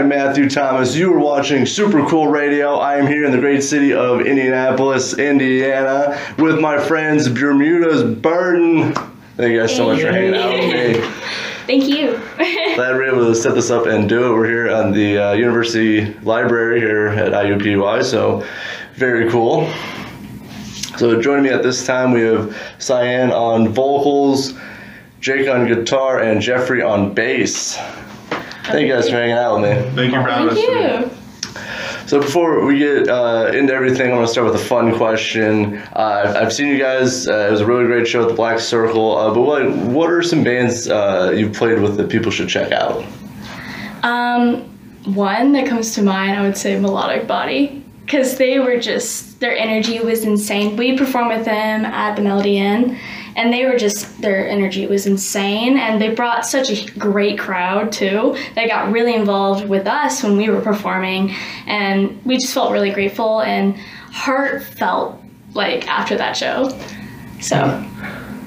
am Matthew Thomas. You are watching Super Cool Radio. I am here in the great city of Indianapolis, Indiana, with my friends Bermuda's Burden. Thank you guys so much for hanging out with me. Thank you. Glad we're able to set this up and do it. We're here on the uh, University Library here at IUPUI, so very cool. So joining me at this time, we have Cyan on vocals, Jake on guitar, and Jeffrey on bass. Thank you guys for hanging out with me. Thank you for having Thank us you. So before we get uh, into everything, I'm going to start with a fun question. Uh, I've- I've seen you guys. Uh, it was a really great show at the Black Circle. Uh, but what what are some bands uh, you've played with that people should check out? Um, one that comes to mind, I would say Melodic Body, because they were just their energy was insane. We performed with them at the Melody Inn, and they were just their energy was insane, and they brought such a great crowd too. They got really involved with us when we were performing, and we just felt really grateful and heartfelt like after that show. So.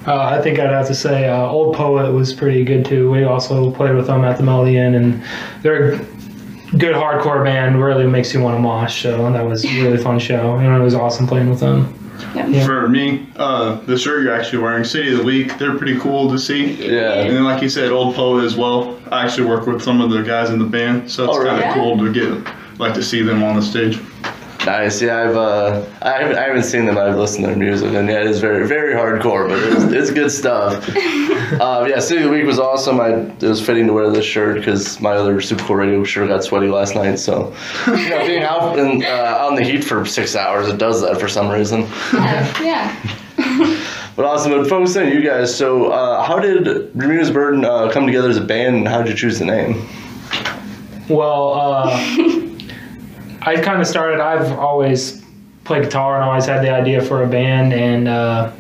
Uh, I think I'd have to say uh, Old Poet was pretty good too. We also played with them at the Melody Inn, and they're a good hardcore band. Really makes you want to mosh. So that was a really fun show, and it was awesome playing with them. Yeah. For me, uh, the shirt you're actually wearing, City of the Week, they're pretty cool to see. Yeah. And then, like you said, Old Poet as well. I actually work with some of the guys in the band, so it's Oh, really? kind of cool to get like to see them on the stage. Nice. Yeah, I've uh, I haven't, I haven't seen them. I've listened to their music, and yeah, it is very very hardcore, but it's, it's good stuff. uh, yeah, City of the Week was awesome. I it was fitting to wear this shirt because my other Super Cool Radio shirt got sweaty last night. So, you know, being out in, uh, out in the heat for six hours, it does that for some reason. Yeah. yeah. But awesome. But focus on you guys. So, uh, how did Bermuda's Burden uh, come together as a band, and how did you choose the name? Well, uh, I kind of started. I've always played guitar and always had the idea for a band, and uh,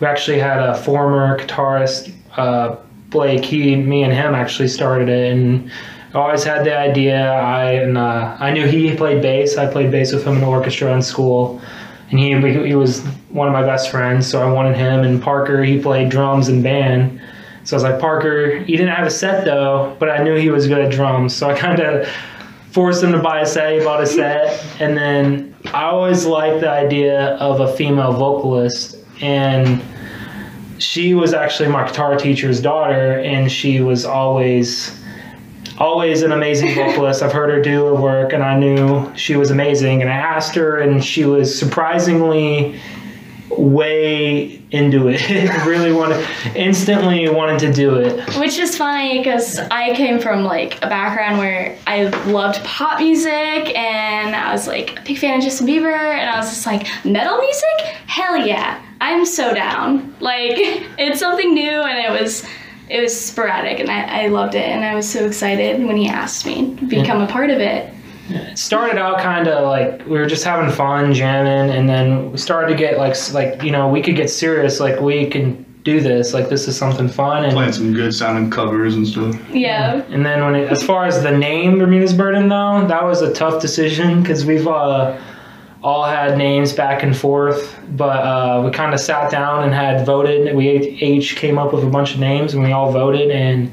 we actually had a former guitarist, uh, Blake. He, me, and him actually started it, and always had the idea. I and uh, I knew he played bass. I played bass with him in the orchestra in school, and he he was one of my best friends. So I wanted him. And Parker, he played drums and band. So I was like, Parker, he didn't have a set though, but I knew he was good at drums. So I kind of forced him to buy a set. He bought a set. And then I always liked the idea of a female vocalist. And she was actually my guitar teacher's daughter, and she was always. Always an amazing vocalist. I've heard her do her work, and I knew she was amazing. And I asked her, and she was surprisingly way into it. really wanted, instantly wanted to do it. Which is funny because I came from like a background where I loved pop music and I was like a big fan of Justin Bieber and I was just like metal music? Hell yeah. I'm so down. Like it's something new and it was it was sporadic and I, I loved it and I was so excited when he asked me to become a part of it. It started out kind of like we were just having fun jamming and then we started to get like like you know we could get serious like we can do this like this is something fun and Playing some good sounding covers and stuff. Yeah. and then when it, as far as the name Bermuda's Burden though that was a tough decision because we've uh, all had names back and forth but uh, we kind of sat down and had voted we each came up with a bunch of names and we all voted and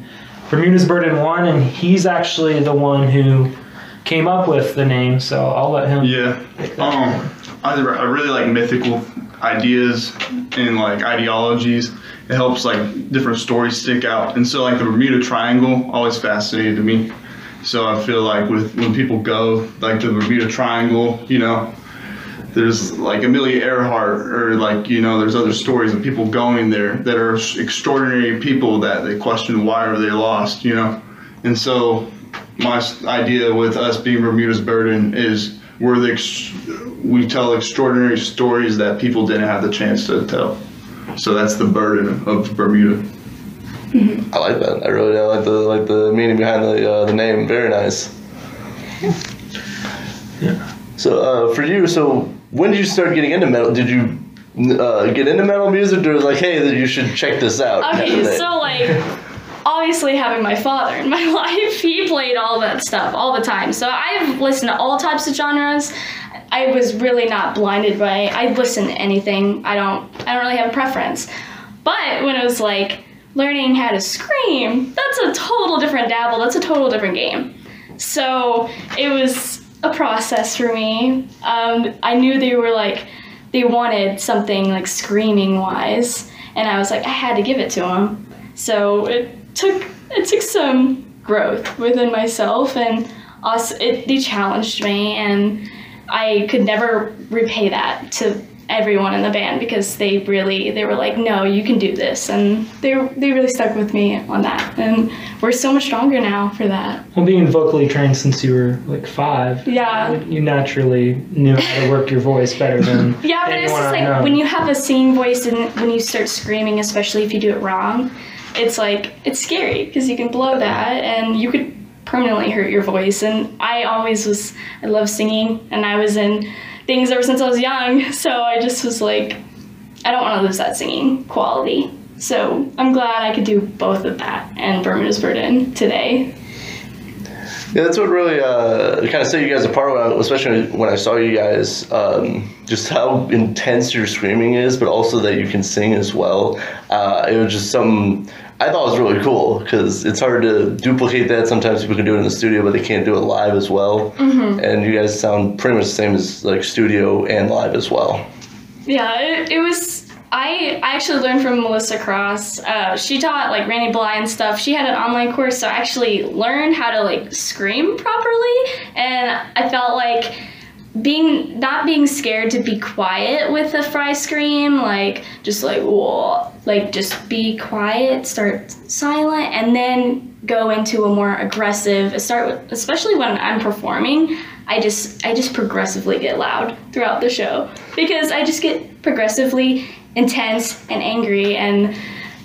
Bermuda's Burden won and he's actually the one who came up with the name so I'll let him Yeah. Um, I, I really like mythical ideas and like ideologies. It helps like different stories stick out. And so like the Bermuda Triangle always fascinated me. So I feel like with when people go like the Bermuda Triangle, you know, there's like Amelia Earhart or like you know there's other stories of people going there that are extraordinary people that they question why are they lost, you know, and so my idea with us being Bermuda's Burden is we're the ex- we tell extraordinary stories that people didn't have the chance to tell. So that's the burden of Bermuda. I like that. I really I like the like the meaning behind the uh, the name. Very nice. Yeah. So uh, for you, so when did you start getting into metal? Did you uh, get into metal music, or like, hey, that you should check this out? Okay, so like obviously having my father in my life, he played all that stuff all the time. So I've listened to all types of genres. I was really not blinded by I listen to anything. I don't I don't really have a preference. But when it was like learning how to scream, that's a total different dabble. That's a total different game. So it was a process for me. Um, I knew they were like, they wanted something like screaming wise, and I was like, I had to give it to them. So it took it took some growth within myself, and also it they challenged me, and I could never repay that to everyone in the band because they really they were like no you can do this. And they they really stuck with me on that. And we're so much stronger now for that. Well, being vocally trained since you were like five, yeah. you naturally knew how to work your voice better than yeah but it's just like when you have a singing voice and when you start screaming especially if you do it wrong it's like it's scary because you can blow that and you could permanently hurt your voice. And i always was i love singing and i was in things ever since i was young. So i just was like i don't want to lose that singing quality. So i'm glad i could do both of that and Bermuda's Burden today Yeah, that's what really uh, kind of set you guys apart, when I, especially when I saw you guys. Um, just how intense your screaming is, but also that you can sing as well. Uh, it was just something I thought was really cool because it's hard to duplicate that. Sometimes people can do it in the studio, but they can't do it live as well. And you guys sound pretty much the same as like studio and live as well. Yeah, it, it was. I, I actually learned from Melissa Cross. Uh, she taught like Randy Blythe and stuff. She had an online course, so I actually learned how to like scream properly, and I felt like being not being scared to be quiet with a fry scream, like just like whoa, like just be quiet, start silent, and then go into a more aggressive. Start with, especially when I'm performing. I just I just progressively get loud throughout the show because I just get progressively intense and angry and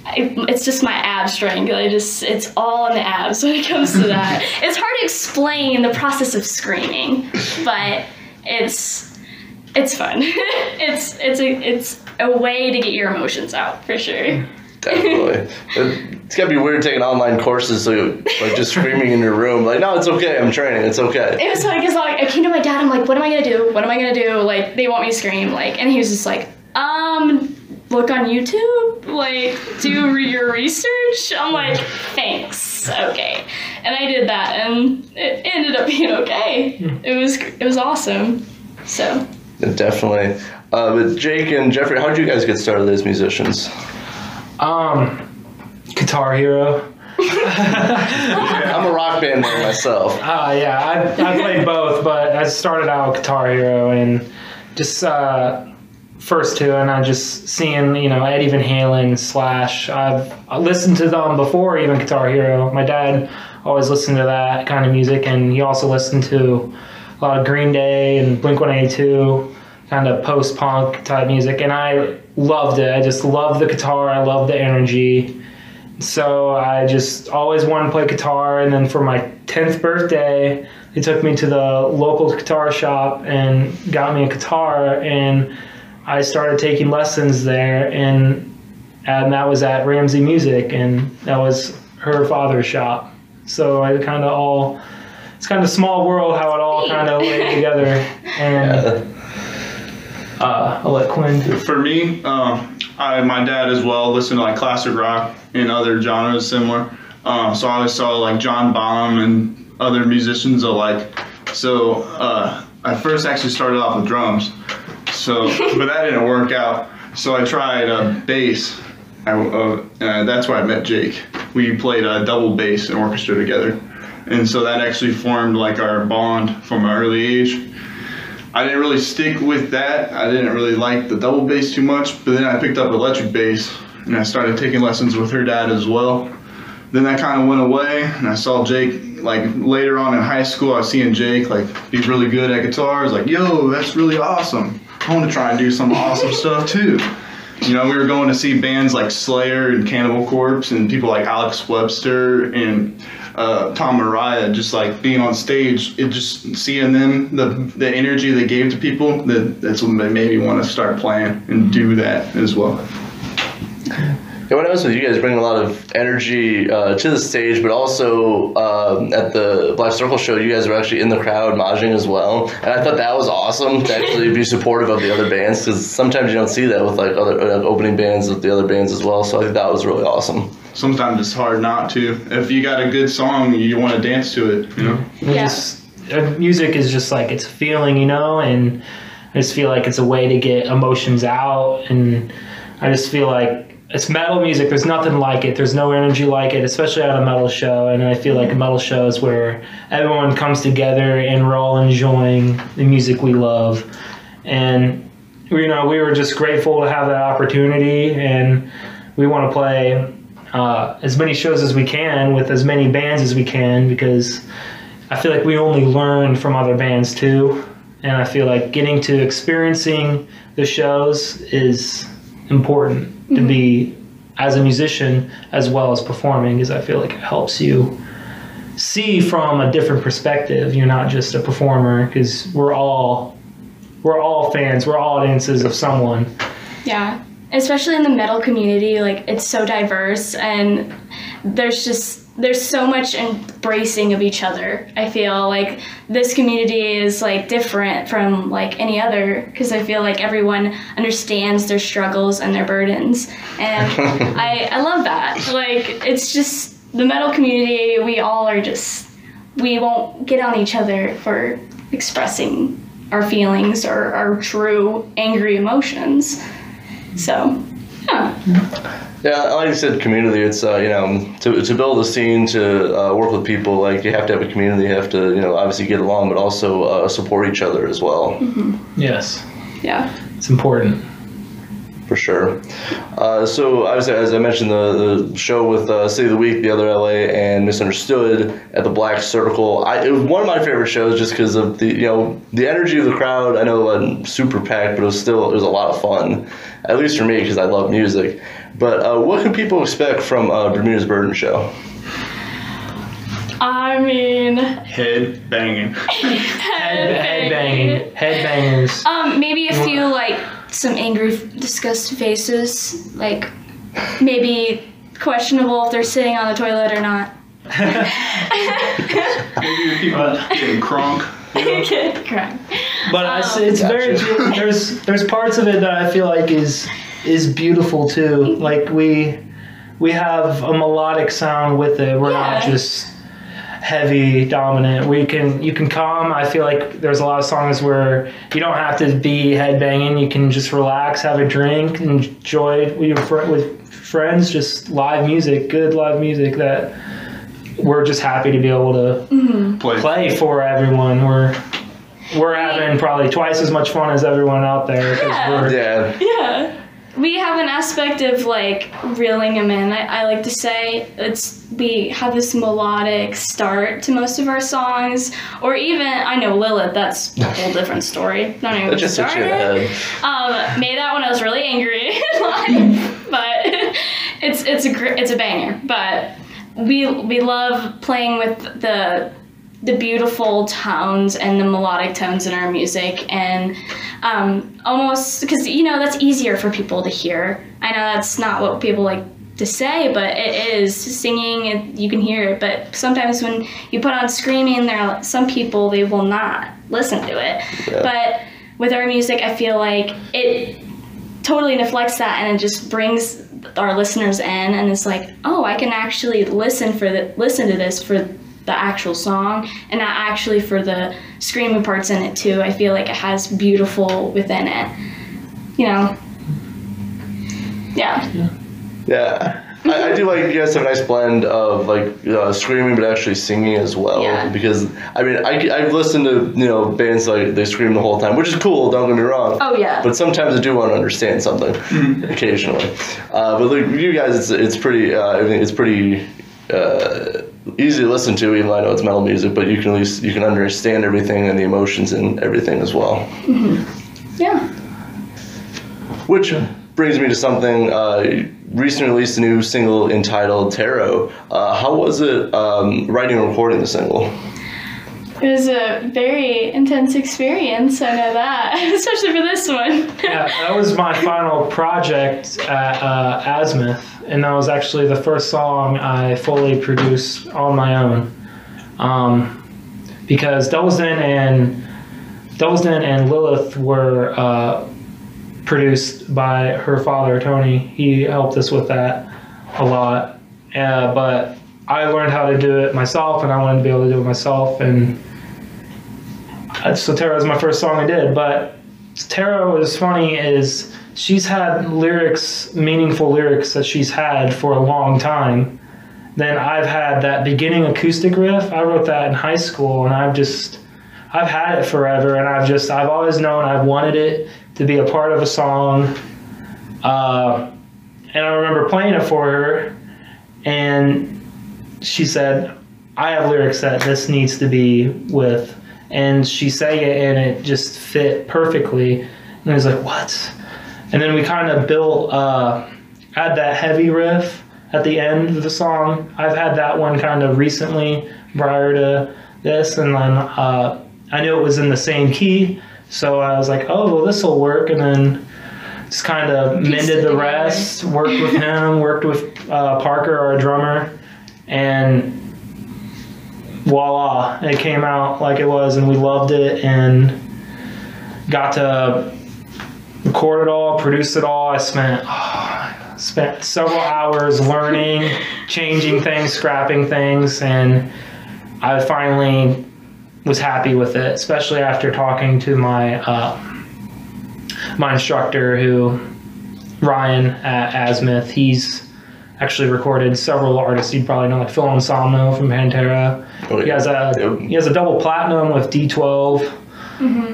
I, it's just my ab strength. I just it's all in the abs when it comes to that. it's hard to explain the process of screaming, but it's it's fun. it's it's a it's a way to get your emotions out for sure. Definitely. it's gotta be weird taking online courses, so you, like just screaming in your room, like, no, it's okay, I'm training, it's okay. It was funny because like I came to my dad. I'm like, what am I gonna do? What am I gonna do? Like they want me to scream. Like and he was just like, um, look on YouTube. Like do your research. I'm like, thanks. Okay. And I did that, and it ended up being okay. It was it was awesome. So Definitely. Uh, but Jake and Jeffrey, how did you guys get started as musicians? Um, Guitar Hero. I'm a rock band man myself. Uh, yeah, I, I played both, but I started out with Guitar Hero and just uh, first two, and I just seeing you know Eddie Van Halen, Slash. I've I listened to them before even Guitar Hero. My dad always listened to that kind of music, and he also listened to a lot of Green Day and Blink One Eighty Two, kind of post punk type music, and I loved it. I just loved the guitar. I loved the energy. So I just always wanted to play guitar, and then for my 10th birthday, they took me to the local guitar shop and got me a guitar, and I started taking lessons there, and and that was at Ramsey Music, and that was her father's shop. So I kind of all, it's kind of small world how it all kind of laid together, and Uh, uh, I'll let Quinn. For me, um, I my dad as well listened to like classic rock and other genres similar. Uh, so I always saw like John Bonham and other musicians alike. So uh, I first actually started off with drums. So, but that didn't work out. So I tried uh, bass. I, uh, uh, that's where I met Jake. We played uh, double bass and orchestra together, and so that actually formed like our bond from an early age. I didn't really stick with that. I didn't really like the double bass too much, but then I picked up electric bass and I started taking lessons with her dad as well. Then that kind of went away, and I saw Jake like later on in high school. I was seeing Jake like be really good at guitar. I was like, "Yo, that's really awesome! I want to try and do some awesome stuff too." You know, we were going to see bands like Slayer and Cannibal Corpse, and people like Alex Webster and uh, Tom Araya. Just like being on stage, it just seeing them, the the energy they gave to people. That that's what made me want to start playing and do that as well. Yeah, what I noticed was you guys bring a lot of energy uh, to the stage, but also um, at the Black Circle show, you guys were actually in the crowd moshing as well, and I thought that was awesome to actually be supportive of the other bands because sometimes you don't see that with like other uh, opening bands with the other bands as well. So I think that was really awesome. sometimes it's hard not to. If you got a good song, you want to dance to it. You know. We Yeah. just uh, music is just like it's a feeling, you know, and I just feel like it's a way to get emotions out, and I just feel like it's metal music. There's nothing like it. There's no energy like it, especially at a metal show. And I feel like a metal show is where everyone comes together and we're all enjoying the music we love, and you know we were just grateful to have that opportunity, and we want to play. Uh, as many shows as we can with as many bands as we can because I feel like we only learn from other bands too, and I feel like getting to experiencing the shows is important to mm-hmm. be as a musician as well as performing, because I feel like it helps you see from a different perspective. You're not just a performer, because we're all we're all fans, we're all audiences of someone. Yeah, especially in the metal community, like it's so diverse and there's just there's so much embracing of each other. I feel like this community is like different from like any other because I feel like everyone understands their struggles and their burdens, and I I love that. Like it's just the metal community. We all are just we won't get on each other for expressing our feelings or our true angry emotions. So, yeah. Yeah, like you said, community. It's uh, you know to, to build a scene, to uh, work with people. Like you have to have a community. You have to you know obviously get along, but also uh, support each other as well, Yes, Yeah. it's important. for sure. Uh, so obviously, as I mentioned, the, the show with uh, City of the Week, the other LA, and Misunderstood at the Black Circle. I, it was one of my favorite shows just because of the you know the energy of the crowd. I know it wasn't super packed, but it was still it was a lot of fun. At least for me, because I love music. But uh, what can people expect from uh, Bermuda's Burden show? I mean, Head banging. Head, head banging, head bangers. Um, maybe a few like some angry, disgusted faces. Like maybe questionable if they're sitting on the toilet or not. Maybe people getting crunk. Correct. But I say it's very there's there's parts of it that I feel like is is beautiful too. Like we we have a melodic sound with it. We're not just heavy dominant. We can you can come. I feel like there's a lot of songs where you don't have to be headbanging. You can just relax, have a drink, enjoy it with your fr- with friends. Just live music, good live music that we're just happy to be able to mm-hmm. Play. play for everyone. We're we're having probably twice as much fun as everyone out there because Yeah. we're Yeah. Yeah. We have an aspect of like reeling them in. I, I like to say it's we have this melodic start to most of our songs, or even I know Lilith. That's a whole different story. Not even just hit you in started. Um, made that when I was really angry, Like, but it's it's a gr- it's a banger. But we we love playing with the the beautiful tones and the melodic tones in our music and um, almost because you know that's easier for people to hear. I know that's not what people like to say, but it is singing. It, you can hear it, but sometimes when you put on screaming, there are some people they will not listen to it. Yeah. But with our music, I feel like it totally deflects that and it just brings our listeners in and it's like oh i can actually listen for the listen to this for the actual song and not actually for the screaming parts in it too i feel like it has beautiful within it you know? Yeah. Yeah. I, I do like you guys have a nice blend of like uh, screaming but actually singing as well Yeah. because I mean I, I've listened to you know bands like they scream the whole time which is cool don't get me wrong. Oh yeah. But sometimes I do want to understand something occasionally. Uh, but like you guys it's, it's pretty uh, I think it's pretty uh, easy to listen to even though I know it's metal music but you can at least you can understand everything and the emotions and everything as well yeah Which brings me to something. Uh, recently released a new single entitled Tarot. Uh, how was it um, writing and recording the single? It was a very intense experience i know that especially for this one yeah, that was my final project at uh, Azimuth, and that was actually the first song I fully produced on my own. Um, because Devil's Den and Devil's Den and Lilith were uh, produced by her father Tony. He helped us with that a lot, uh, but I learned how to do it myself, and I wanted to be able to do it myself. And so Tarot was my first song I did. But Tarot was funny is she's had lyrics, meaningful lyrics that she's had for a long time. Then I've had that beginning acoustic riff. I wrote that in high school, and I've just I've had it forever, and I've just I've always known I've wanted it to be a part of a song. Uh, and I remember playing it for her, and she said, "I have lyrics that this needs to be with," and she sang it, and it just fit perfectly. And I was like, "What?" And then we kind of built, uh, add that heavy riff at the end of the song. I've had that one kind of recently prior to this, and then uh, I knew it was in the same key, so I was like, "Oh, well, this will work," and then just kind of mended the rest. Worked with him, worked with uh, Parker, our drummer, and voila, it came out like it was, and we loved it, and got to record it all, produce it all. I spent spent several hours learning, changing things, scrapping things, and I finally was happy with it, especially after talking to my uh, my instructor, who Ryan at Azimuth. He's actually recorded several artists you'd probably know, like Phil Anselmo from Pantera. Oh, He has a Yep. he has a double platinum with D12.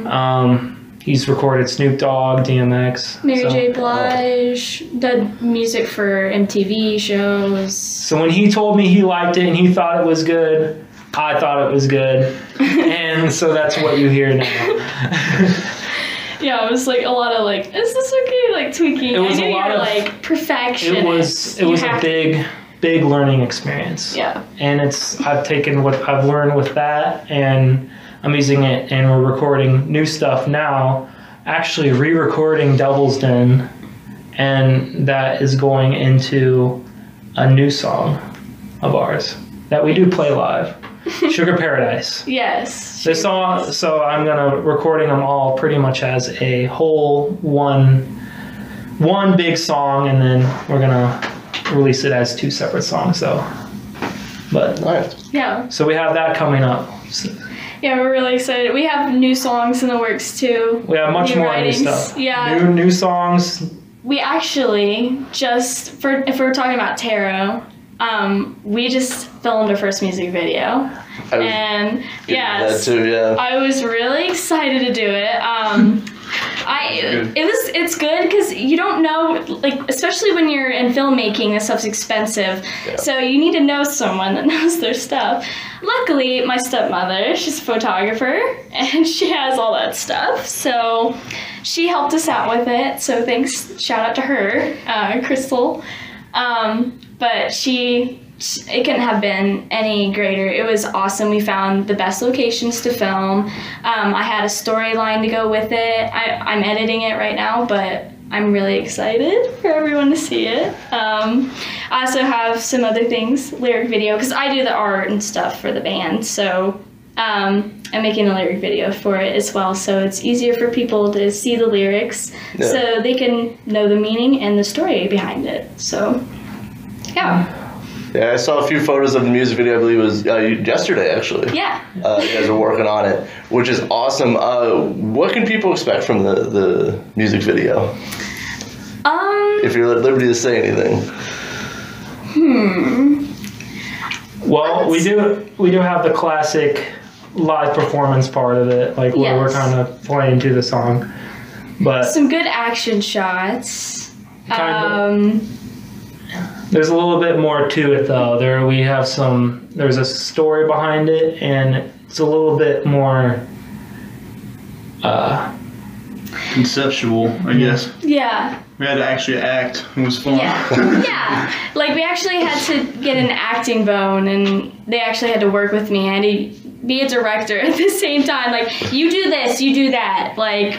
Um, he's recorded Snoop Dogg, DMX. Mary so. J. Blige, did music for MTV shows. So when he told me he liked it and he thought it was good, I thought it was good, and so that's what you hear now. Yeah, it was like a lot of like, is this okay? Like tweaking. It was I a lot of- like perfection. It was it was a big big learning experience. Yeah. and it's I've taken what I've learned with that and I'm using it and we're recording new stuff now actually re-recording Devil's Den and that is going into a new song of ours that we do play live Sugar Paradise Yes. this song so I'm gonna recording them all pretty much as a whole one one big song and then we're gonna release it as two separate songs though but Nice. Yeah. so we have that coming up. So Yeah, we're really excited. We have new songs in the works too. we have much New more writings, new stuff. yeah. New new songs. We actually just for if we're talking about tarot, um, we just filmed our first music video, was and That too, yeah. I was really excited to do it. Um, I Good. it was it's good because you don't know like especially when you're in filmmaking this stuff's expensive, Yeah. so you need to know someone that knows their stuff. Luckily, my stepmother she's a photographer and she has all that stuff, so she helped us out with it. So thanks, shout out to her, uh, Crystal. Um, but she it couldn't have been any greater. It was awesome. We found the best locations to film. Um, I had a storyline to go with it. I, I'm editing it right now, but I'm really excited for everyone to see it. Um, I also have some other things, lyric video, because I do the art and stuff for the band. So um, I'm making a lyric video for it as well. So it's easier for people to see the lyrics Yeah. so they can know the meaning and the story behind it. So, yeah. Yeah, I saw a few photos of the music video. I believe it was uh, yesterday, actually. Yeah. Uh, you guys are working on it, which is awesome. Uh, what can people expect from the, the music video? Um, If you're at liberty to say anything. Hmm. Well, we do we do have the classic live performance part of it, like where we're kind of playing to the song. But some good action shots. Kind of. Um, there's a little bit more to it though. There we have some there's a story behind it and it's a little bit more uh Conceptual, I guess. yeah. We had to actually act. It was fun. Yeah. yeah. Like we actually had to get an acting bone and they actually had to work with me. I had to be a director at the same time. Like, you do this, you do that. Like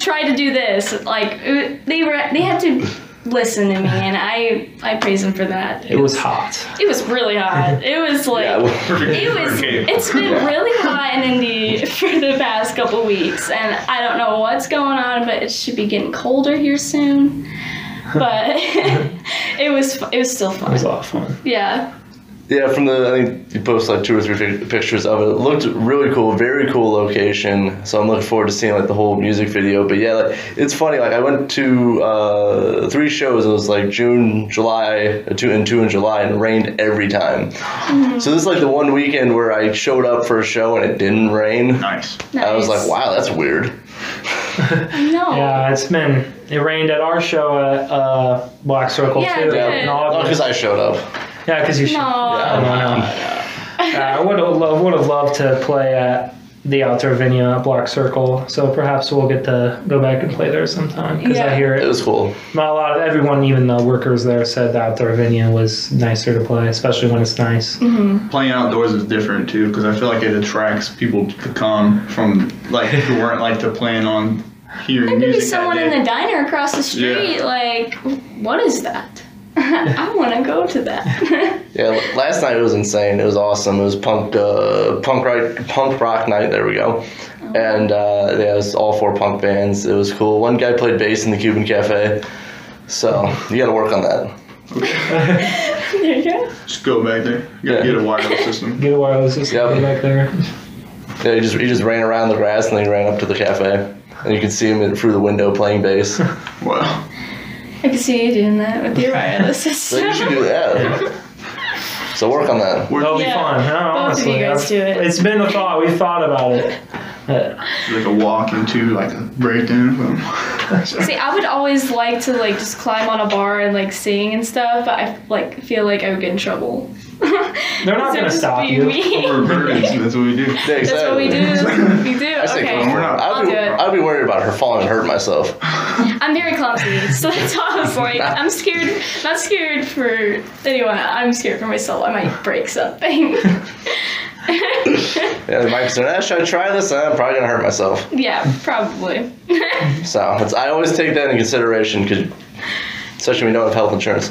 try to do this. Like uh, they were they had to listen to me and I I praise him for that. it was hot. It was really hot. It was like Yeah, well, It was. It's been really hot in Indy for the past couple weeks, and I don't know what's going on, but it should be getting colder here soon. But it was it was still fun. It was a lot of fun. Yeah. Yeah, from the I think you posted like two or three pictures of it. It looked really cool, very cool location. So I'm looking forward to seeing like the whole music video. But yeah, like, it's funny. Like I went to uh, three shows. It was like June, July, uh, two and two in July, and it rained every time. So this is like the one weekend where I showed up for a show and it didn't rain. Nice. I was like, wow, that's weird. No. Yeah, it's been. It rained at our show at uh, Black Circle Yeah, too. it did. in Not August. because I showed up. Yeah, because you should. No. I don't. Uh, I would have lo- would have loved to play at the outdoor venue at Black Circle. So perhaps we'll get to go back and play there sometime because I Yeah. hear It it. was cool. Not a lot of everyone, even the workers there, said the outdoor venue was nicer to play, especially when it's nice. Playing outdoors is different too, because I feel like it attracts people to come from like who weren't like to plan on hearing There could be music. that someone in the diner across the street. Like, what is that? I want to go to that. Yeah, last night it was insane. It was awesome. It was punk, uh, punk rock, punk rock night. There we go. And uh, yeah, it was all four punk bands. It was cool. One guy played bass in the Cuban Cafe, so you got to work on that. there you go. Just go back there. You gotta Yeah. get a wireless system. Get a wireless system Yep. back there. Yeah, he just he just ran around the grass and then he ran up to the cafe, and you could see him in, through the window playing bass. Wow. I can see you doing that with your wireless So system. you should do that. So work on that. That'll Yeah. be fun. No, Both of you guys I've- do it. It's been a thought. We've thought about it. Like a walk into like a breakdown. See, I would always like to like just climb on a bar and like sing and stuff, but I like feel like I would get in trouble. They're not So gonna stop you. me. We're birds. That's what we do. Yeah, That's what we do. We do. I say Okay. go for it. not- I'd I'll be, do it. I'd be worried about her falling and hurt myself. I'm very clumsy, so that's why I was like, I'm scared. Not scared for anyone. I'm scared for myself. I might break something. Yeah, Mike said, eh, should I try this? I'm probably gonna hurt myself. yeah, probably. So it's, I always take that into consideration because, especially when you don't have health insurance.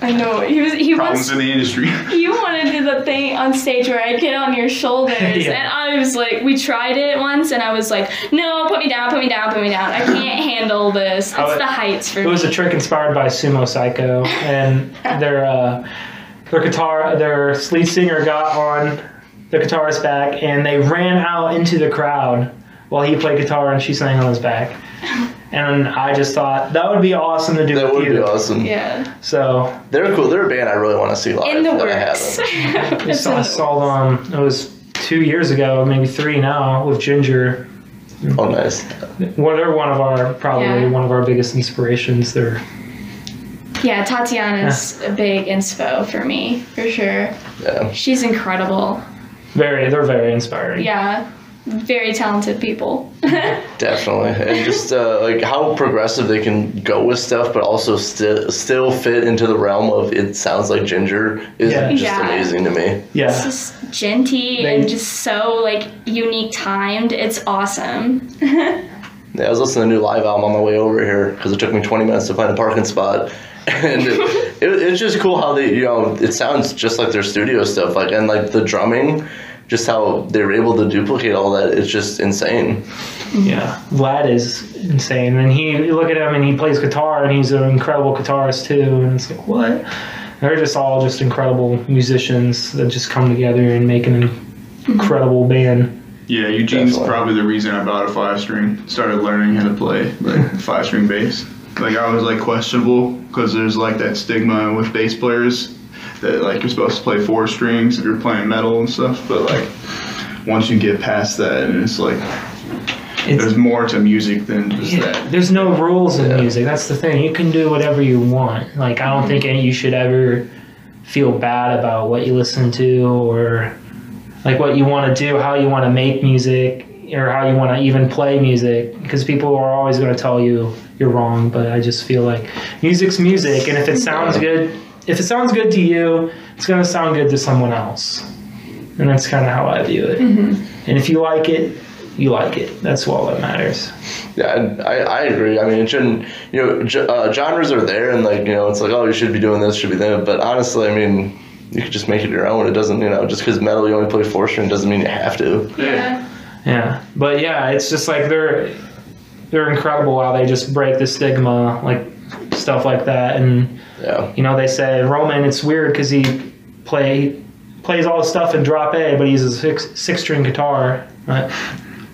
I know. He was. He Problems wants. in the industry. You wanted to do the thing on stage where I get on your shoulders, Yeah. and I was like, we tried it once, and I was like, no, put me down, put me down, put me down. I can't handle this. It's it- the heights for It was a trick inspired by Sumo Cyco, and their uh, their guitar, their lead singer got on the guitarist's back, and they ran out into the crowd while he played guitar and she sang on his back. And I just thought that would be awesome to do that with would you. be awesome. yeah, So They're cool. They're a band I really want to see live. in the that I works. haven't. I saw, the saw them. It was two years ago, maybe three now, with Jinjer. Oh, nice. Well, they're one of our probably Yeah. one of our biggest inspirations. They're Yeah, Tatiana's a big inspo for me, for sure. Yeah. She's incredible. very they're very inspiring. Yeah, very talented people. Definitely, and just uh, like how progressive they can go with stuff, but also still still fit into the realm of it sounds like Jinjer is Yeah. just Yeah. amazing to me. It's Yeah. just genty They- and just so like unique timed. It's awesome. Yeah, I was listening to the new live album on my way over here because it took me 20 minutes to find a parking spot, and it, it, it's just cool how they you know it sounds just like their studio stuff, like and like the drumming, just how they were able to duplicate all that. It's just insane. Yeah, Vlad is insane. And he, you look at him and he plays guitar and he's an incredible guitarist too. And it's like, what? They're just all just incredible musicians that just come together and make an incredible band. Yeah, Eugene's Definitely. probably the reason I bought a five string. Started learning how to play like five string bass. Like I was like questionable because there's like that stigma with bass players that like you're supposed to play four strings if you're playing metal and stuff. But like once you get past that, and it's like It's, there's more to music than just yeah, that. there's no rules in Yeah. music. That's the thing. You can do whatever you want. Like, I don't think any, you should ever feel bad about what you listen to or like what you want to do, how you want to make music, or how you want to even play music. Because people are always going to tell you you're wrong. But I just feel like music's music, and if it sounds good, if it sounds good to you, it's going to sound good to someone else. And that's kind of how I view it. And if you like it, you like it. That's all that matters. Yeah, I, I, I agree. I mean, it shouldn't, you know, uh, genres are there and like, you know, it's like, oh, you should be doing this, should be that. But honestly, I mean, you could just make it your own. It doesn't, you know, just because metal you only play four string doesn't mean you have to. Yeah. Yeah, but yeah, it's just like they're they're incredible how they just break the stigma. Like stuff like that. And Yeah. you know, they say Roman, it's weird because he play plays all the stuff in drop A, but he uses a six six string guitar. But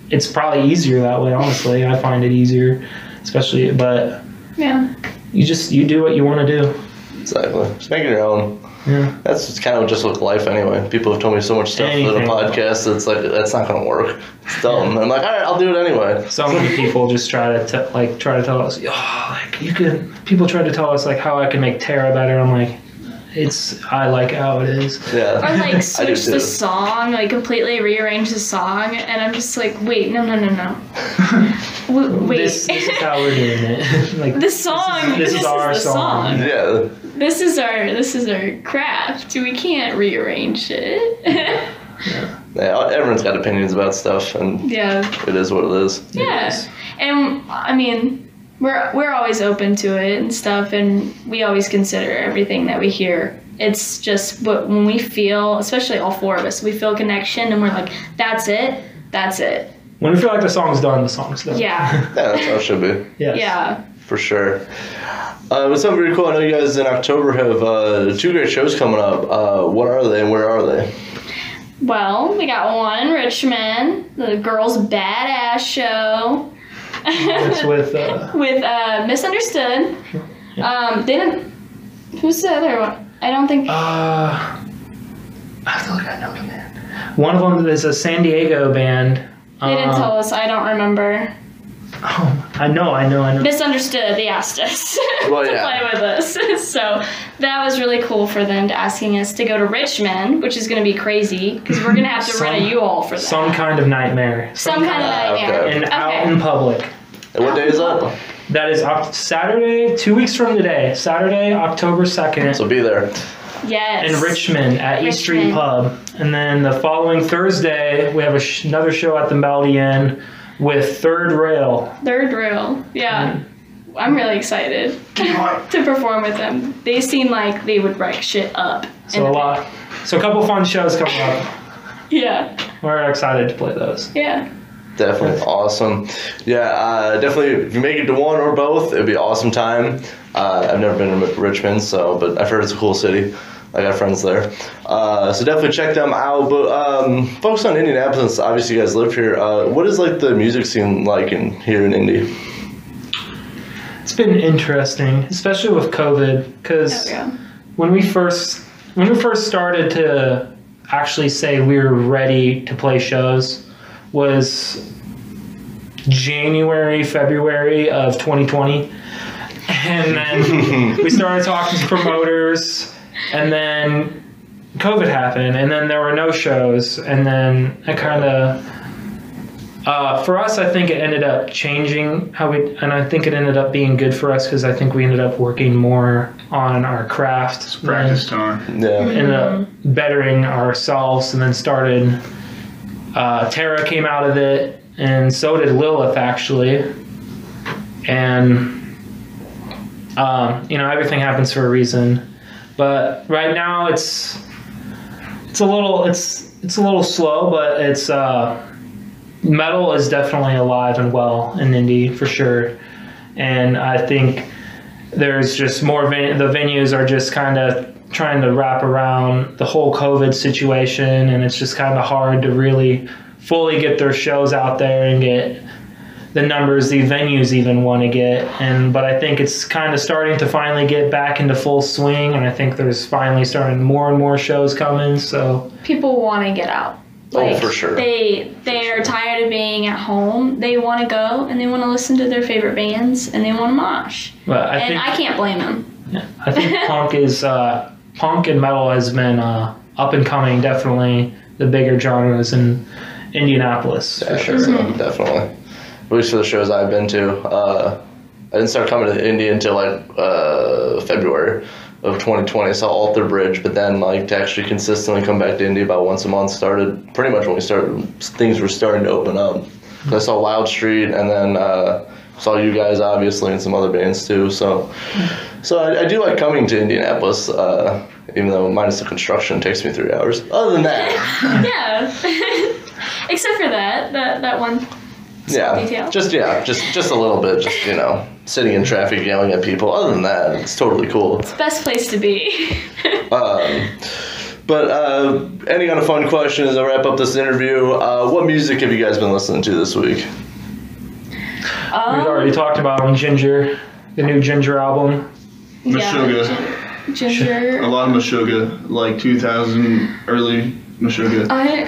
it's probably easier that way. Honestly, I find it easier, especially. But Yeah. you just you do what you want to do. Exactly. Just make it your own. Yeah. That's just kind of just like life anyway. People have told me so much stuff in Anything. a podcast that's like that's not gonna work. It's dumb. And I'm like, all right, I'll do it anyway. So many people just try to t- like try to tell us, oh, like you can. People try to tell us like how I can make Tarot better. I'm like, it's I like how it is. Yeah. Or like switch the song, like completely rearrange the song, and I'm just like, wait, no, no, no, no. W- wait. This, this is how we're doing it. like the song. this is our the song. Yeah. This is our this is our craft. We can't rearrange it. Yeah. Everyone's got opinions about stuff, and yeah. it is what it is. Yeah. And I mean, we're we're always open to it and stuff, and we always consider everything that we hear. It's just what when we feel, especially all four of us, we feel connection, and we're like, that's it, that's it. when we feel like the song's done, the song's done. Yeah. Yeah, that's how it should be. Yes. Yeah. For sure. Uh, but something very cool. I know you guys in October have uh, two great shows coming up. Uh, what are they and where are they? Well, we got one Richmond, the girls' badass show. It's with uh, with uh, Misunderstood. Um, they didn't. Who's the other one? I don't think. uh I feel like I know the band. One of them is a San Diego band. they didn't Um, tell us. I don't remember. Oh, I know, I know, I know. Misunderstood. They asked us Well, to yeah. play with us, so that was really cool for them to asking us to go to Richmond, which is going to be crazy because we're going to have to rent a Some- U-Haul for that. Some kind of nightmare. Some kind of Ah, nightmare. okay. And out in public. And what day is that? That is Oct- Saturday, two weeks from today. Saturday, October 2nd. So be there. Yes. in Richmond at East Street Pub. And then the following Thursday, we have a sh- another show at the Melody Inn with Third Rail. Third Rail. Yeah. I'm really excited to perform with them. They seem like they would wreck shit up. So a lot. So a couple fun shows coming up. Yeah. We're excited to play those. Yeah. Definitely awesome. Yeah, uh, definitely. If you make it to one or both, it'd be awesome time. Uh, I've never been to Richmond, so but I've heard it's a cool city. I got friends there, uh, so definitely check them out. But um, focus on Indianapolis. Obviously, you guys live here. Uh, what is like the music scene like in here in Indy? It's been interesting, especially with COVID, because we go. when we first when we first started to actually say we were ready to play shows was January, February of 2020. And then we started talking to promoters and then COVID happened and then there were no shows and then I kind of uh, for us, I think it ended up changing how we, and I think it ended up being good for us because I think we ended up working more on our craft. than- Practice time. Yeah, ended up bettering ourselves and then started uh, Tarot came out of it and so did Lilith actually and um, you know everything happens for a reason but right now it's it's a little it's it's a little slow but it's uh, metal is definitely alive and well in Indy for sure. And I think there's just more ven- the venues are just kind of trying to wrap around the whole covid situation and it's just kind of hard to really fully get their shows out there and get the numbers the venues even want to get and but i think it's kind of starting to finally get back into full swing and i think there's finally starting more and more shows coming so People want to get out. Oh, for sure. They they are tired of being at home. They want to go and they want to listen to their favorite bands and they want to mosh. but i and think I can't blame them. Yeah, I think punk is uh, punk and metal has been uh, up and coming. Definitely the bigger genres in Indianapolis for yeah, sure. sure, definitely. At least for the shows I've been to, uh, I didn't start coming to Indy until like uh, February of 2020. I saw Alter Bridge, but then like to actually consistently come back to Indy about once a month started pretty much when we started. Things were starting to open up. 'Cause I saw Loud Street, and then uh, saw you guys obviously and some other bands too. So, so I, I do like coming to Indianapolis. Uh, even though minus the construction takes me three hours. Other than that, yeah. Except for that that that one Yeah, detail. just yeah, just just a little bit. Just you know, sitting in traffic yelling at people. Other than that, it's totally cool. It's Best place to be. Um, but uh, ending on a fun question as I wrap up this interview, uh, what music have you guys been listening to this week? We've Um, already talked about Jinjer, the new Jinjer album. Meshuggah. Jinjer. A lot of Meshuggah, like 2000 early Meshuggah. I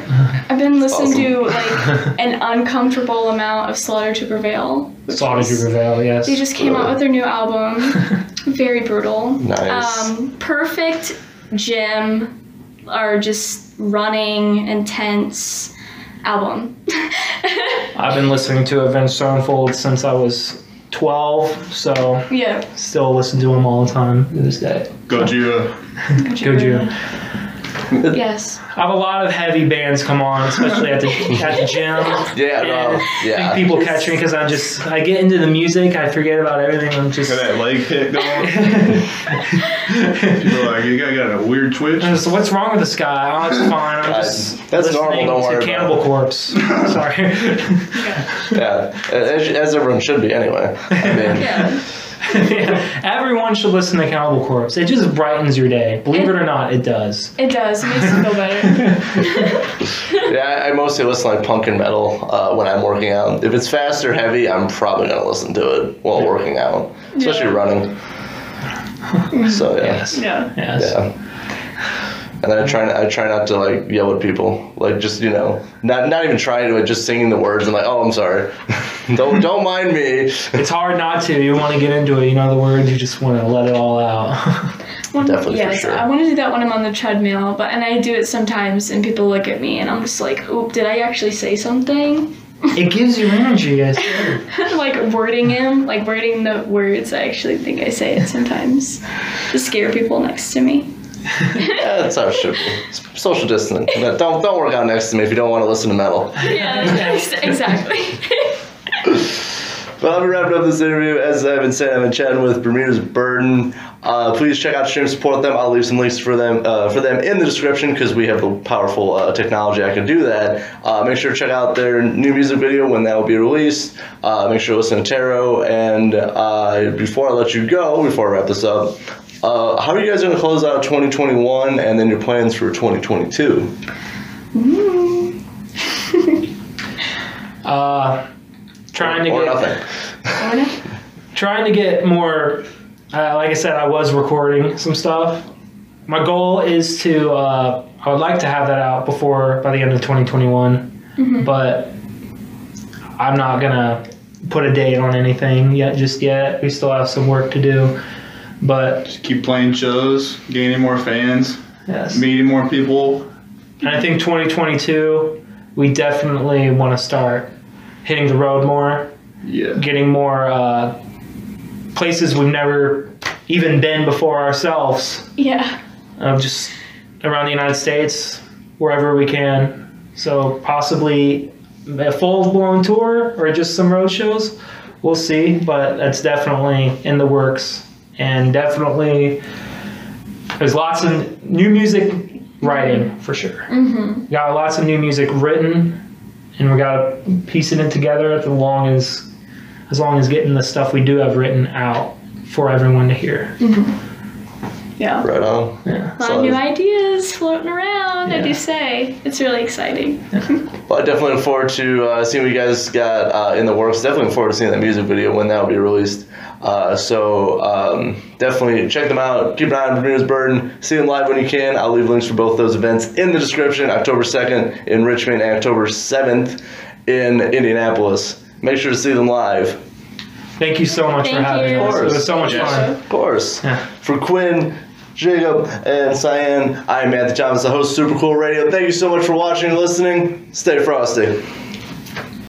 I've been listening awesome. to like an uncomfortable amount of Slaughter to Prevail. Slaughter is- to Prevail, yes. They just came out with their new album. Very brutal. Nice. Um, perfect gym or just running intense album. I've been listening to Avenged Sevenfold since I was 12, so yeah. still listen to them all the time to this day. Gojira. Goju. Yes. I have a lot of heavy bands come on, especially at the at the gym. Yeah, no, And yeah. I think people catch me because I'm just I get into the music, I forget about everything. I'm just Got that leg kick going. People are like, you got, got a weird twitch. I'm just, what's wrong with this guy? Oh, it's fine. I'm just That's normal, listening don't worry to about Cannibal it. Corpse. Sorry. Yeah, as, as everyone should be anyway. I mean, Yeah. Yeah. Everyone should listen to Cannibal Corpse. It just brightens your day. Believe it or not, it does. It does. It makes you feel better. yeah, I, I mostly listen to like punk and metal uh, when I'm working out. If it's fast or heavy, I'm probably gonna listen to it while working out, especially Yeah. running. So yeah, Yes. yeah. Yes. yeah. And I try, I try not to like yell at people, like just you know, not not even trying to, just singing the words. I'm like, oh, I'm sorry, don't don't mind me. It's hard not to. You want to get into it. You know the words. You just want to let it all out. One- Definitely for yes, sure. I want to do that when I'm on the treadmill, but and I do it sometimes, and people look at me, and I'm just like, "Oop, did I actually say something?" it gives you energy. I swear. like wording him, like wording the words. I actually think I say it sometimes to scare people next to me. Yeah, that's how it should be. Social distancing. But Don't don't work out next to me if you don't want to listen to metal. Yeah, exactly. Well, I'll be wrapping up this interview. As I've been saying, I've been chatting with Bermuda's Burden. Uh, please check out Stream, support them. I'll leave some links for them uh, for them in the description because we have the powerful uh, technology I can do that. Uh, make sure to check out their new music video when that will be released. Uh, make sure to listen to Tarot. And uh, before I let you go, before I wrap this up, uh, how are you guys going to close out 2021 and then your plans for 2022? Uh, trying to or get nothing. trying to get more. Uh, like I said, I was recording some stuff. My goal is to. Uh, I would like to have that out before by the end of 2021, but I'm not gonna put a date on anything yet. Just yet, we still have some work to do. But Just keep playing shows, gaining more fans, yes, meeting more people. and I think 2022, we definitely want to start hitting the road more. Yeah. getting more uh, places we've never even been before ourselves, yeah. uh, just around the United States, wherever we can. So possibly a full blown tour or just some road shows. We'll see, but that's definitely in the works. And definitely, there's lots of new music writing for sure. Mm-hmm. Got lots of new music written, and we got to piece it in together as long as as long as getting the stuff we do have written out for everyone to hear. Yeah. Right on. Yeah. A lot So- of new ideas floating around, I Yeah. do say. It's really exciting. Well, I definitely look forward to uh, seeing what you guys got uh, in the works. Definitely look forward to seeing that music video when that will be released. Uh, so um, definitely check them out. Keep an eye on Bermuda's Burden. See them live when you can. I'll leave links for both those events in the description. October 2nd in Richmond and October 7th in Indianapolis. Make sure to see them live. Thank you so much for having you. us. It Of was so much course. fun. Of course. Yeah. For Quinn, Jacob, and Cyan, I'm Matthew Thomas, the host of Super Cool Radio. Thank you so much for watching and listening. Stay frosty.